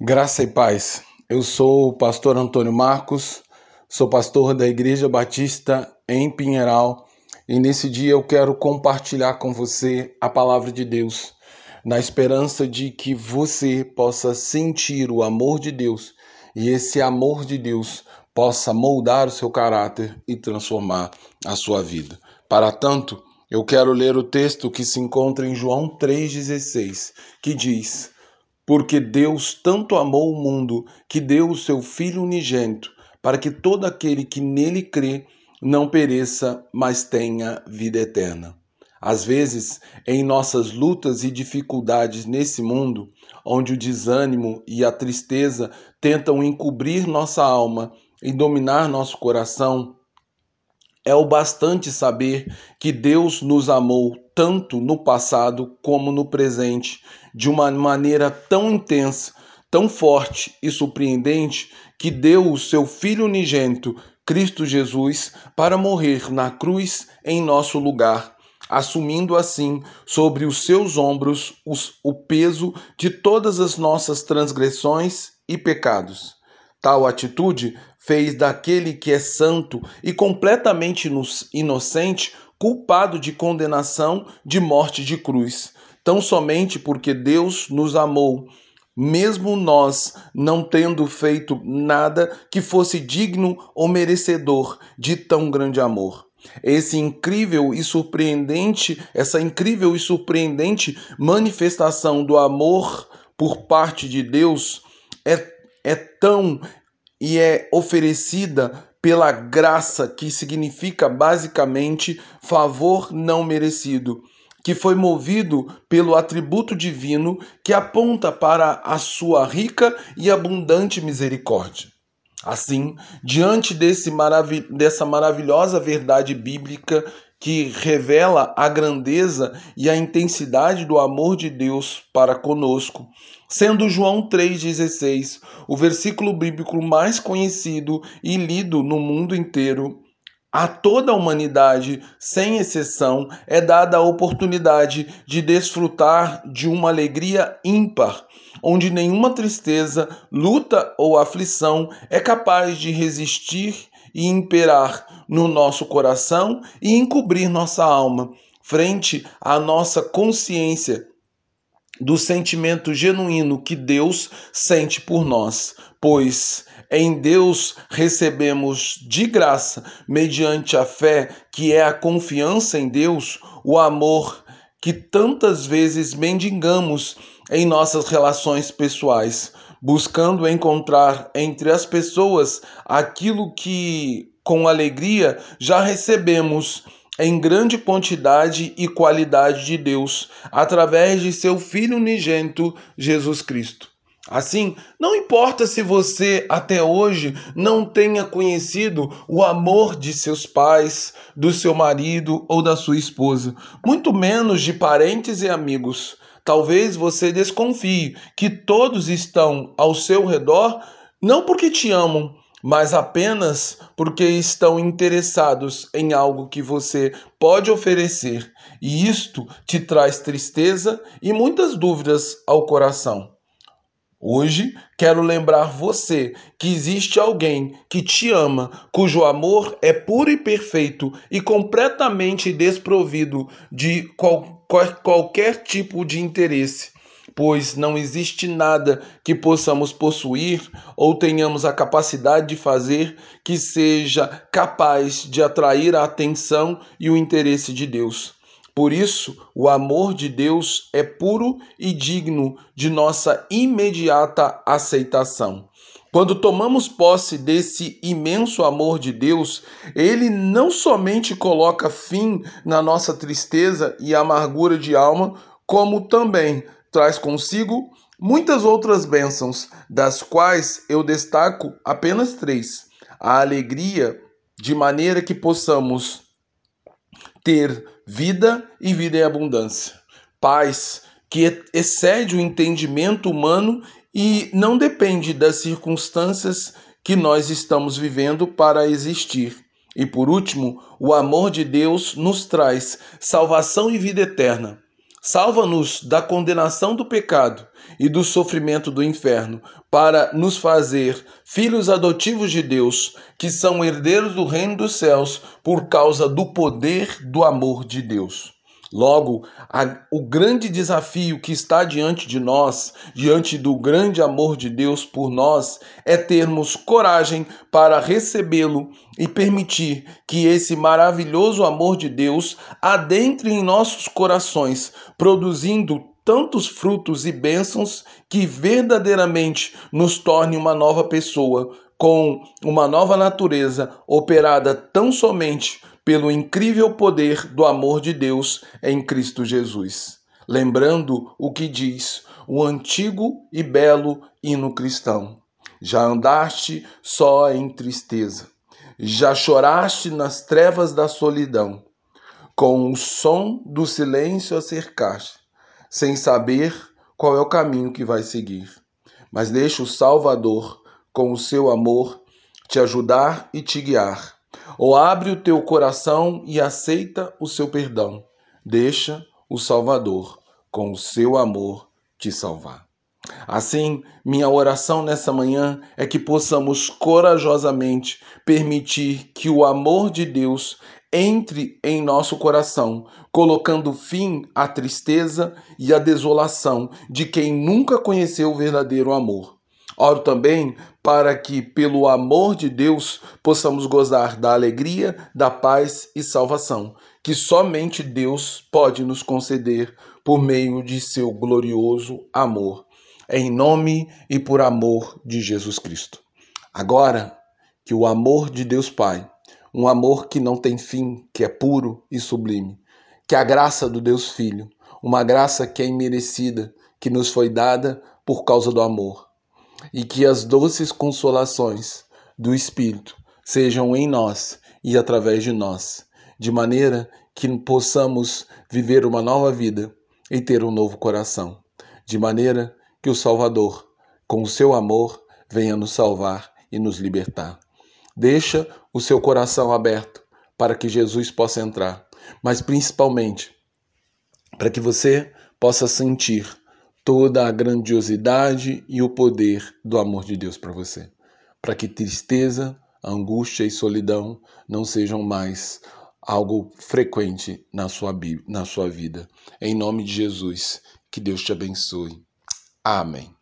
Graça e paz. Eu sou o pastor Antônio Marcos, sou pastor da Igreja Batista em Pinheiral e nesse dia eu quero compartilhar com você a palavra de Deus, na esperança de que você possa sentir o amor de Deus e esse amor de Deus possa moldar o seu caráter e transformar a sua vida. Para tanto, eu quero ler o texto que se encontra em João 3,16, que diz porque Deus tanto amou o mundo que deu o seu Filho unigênito, para que todo aquele que nele crê não pereça, mas tenha vida eterna. Às vezes, em nossas lutas e dificuldades nesse mundo, onde o desânimo e a tristeza tentam encobrir nossa alma e dominar nosso coração, é o bastante saber que Deus nos amou tanto no passado como no presente, de uma maneira tão intensa, tão forte e surpreendente, que deu o seu Filho unigênito, Cristo Jesus, para morrer na cruz em nosso lugar, assumindo assim sobre os seus ombros os, o peso de todas as nossas transgressões e pecados. Tal atitude fez daquele que é santo e completamente inocente culpado de condenação de morte de cruz, tão somente porque Deus nos amou, mesmo nós não tendo feito nada que fosse digno ou merecedor de tão grande amor. Esse incrível e surpreendente, essa incrível e surpreendente manifestação do amor por parte de Deus é, é tão e é oferecida pela graça, que significa basicamente favor não merecido, que foi movido pelo atributo divino que aponta para a sua rica e abundante misericórdia. Assim, diante desse marav dessa maravilhosa verdade bíblica que revela a grandeza e a intensidade do amor de Deus para conosco, sendo João 3,16 o versículo bíblico mais conhecido e lido no mundo inteiro. A toda a humanidade, sem exceção, é dada a oportunidade de desfrutar de uma alegria ímpar, onde nenhuma tristeza, luta ou aflição é capaz de resistir e imperar no nosso coração e encobrir nossa alma, frente à nossa consciência do sentimento genuíno que Deus sente por nós, pois em Deus recebemos de graça, mediante a fé, que é a confiança em Deus, o amor que tantas vezes mendigamos em nossas relações pessoais buscando encontrar entre as pessoas aquilo que, com alegria, já recebemos em grande quantidade e qualidade de Deus, através de seu Filho unigênito, Jesus Cristo. Assim, não importa se você até hoje não tenha conhecido o amor de seus pais, do seu marido ou da sua esposa, muito menos de parentes e amigos. Talvez você desconfie que todos estão ao seu redor não porque te amam, mas apenas porque estão interessados em algo que você pode oferecer, e isto te traz tristeza e muitas dúvidas ao coração. Hoje quero lembrar você que existe alguém que te ama, cujo amor é puro e perfeito e completamente desprovido de qualquer qualquer tipo de interesse, pois não existe nada que possamos possuir ou tenhamos a capacidade de fazer que seja capaz de atrair a atenção e o interesse de Deus. Por isso, o amor de Deus é puro e digno de nossa imediata aceitação. Quando tomamos posse desse imenso amor de Deus, ele não somente coloca fim na nossa tristeza e amargura de alma, como também traz consigo muitas outras bênçãos, das quais eu destaco apenas três: a alegria, de maneira que possamos ter vida e vida em abundância, paz, que excede o entendimento humano e não depende das circunstâncias que nós estamos vivendo para existir. E por último, o amor de Deus nos traz salvação e vida eterna. Salva-nos da condenação do pecado e do sofrimento do inferno, para nos fazer filhos adotivos de Deus, que são herdeiros do reino dos céus por causa do poder do amor de Deus. Logo, a, o grande desafio que está diante de nós, diante do grande amor de Deus por nós, é termos coragem para recebê-lo e permitir que esse maravilhoso amor de Deus adentre em nossos corações, produzindo tantos frutos e bênçãos que verdadeiramente nos torne uma nova pessoa, com uma nova natureza operada tão somente pelo incrível poder do amor de Deus em Cristo Jesus. Lembrando o que diz o antigo e belo hino cristão: Já andaste só em tristeza, já choraste nas trevas da solidão, com o som do silêncio a cercaste, sem saber qual é o caminho que vai seguir. Mas deixa o Salvador, com o seu amor, te ajudar e te guiar ou abre o teu coração e aceita o seu perdão. Deixa o Salvador, com o seu amor, te salvar. Assim, minha oração nessa manhã é que possamos corajosamente permitir que o amor de Deus entre em nosso coração, colocando fim à tristeza e à desolação de quem nunca conheceu o verdadeiro amor. Oro também para que, pelo amor de Deus, possamos gozar da alegria, da paz e salvação, que somente Deus pode nos conceder por meio de seu glorioso amor. Em nome e por amor de Jesus Cristo. Agora, que o amor de Deus Pai, um amor que não tem fim, que é puro e sublime, que a graça do Deus Filho, uma graça que é imerecida, que nos foi dada por causa do amor e que as doces consolações do Espírito sejam em nós e através de nós, de maneira que possamos viver uma nova vida e ter um novo coração, de maneira que o Salvador, com o seu amor, venha nos salvar e nos libertar. Deixa o seu coração aberto para que Jesus possa entrar, mas principalmente para que você possa sentir toda a grandiosidade e o poder do amor de Deus para você, para que tristeza, angústia e solidão não sejam mais algo frequente na sua, na sua vida. Em nome de Jesus, que Deus te abençoe. Amém.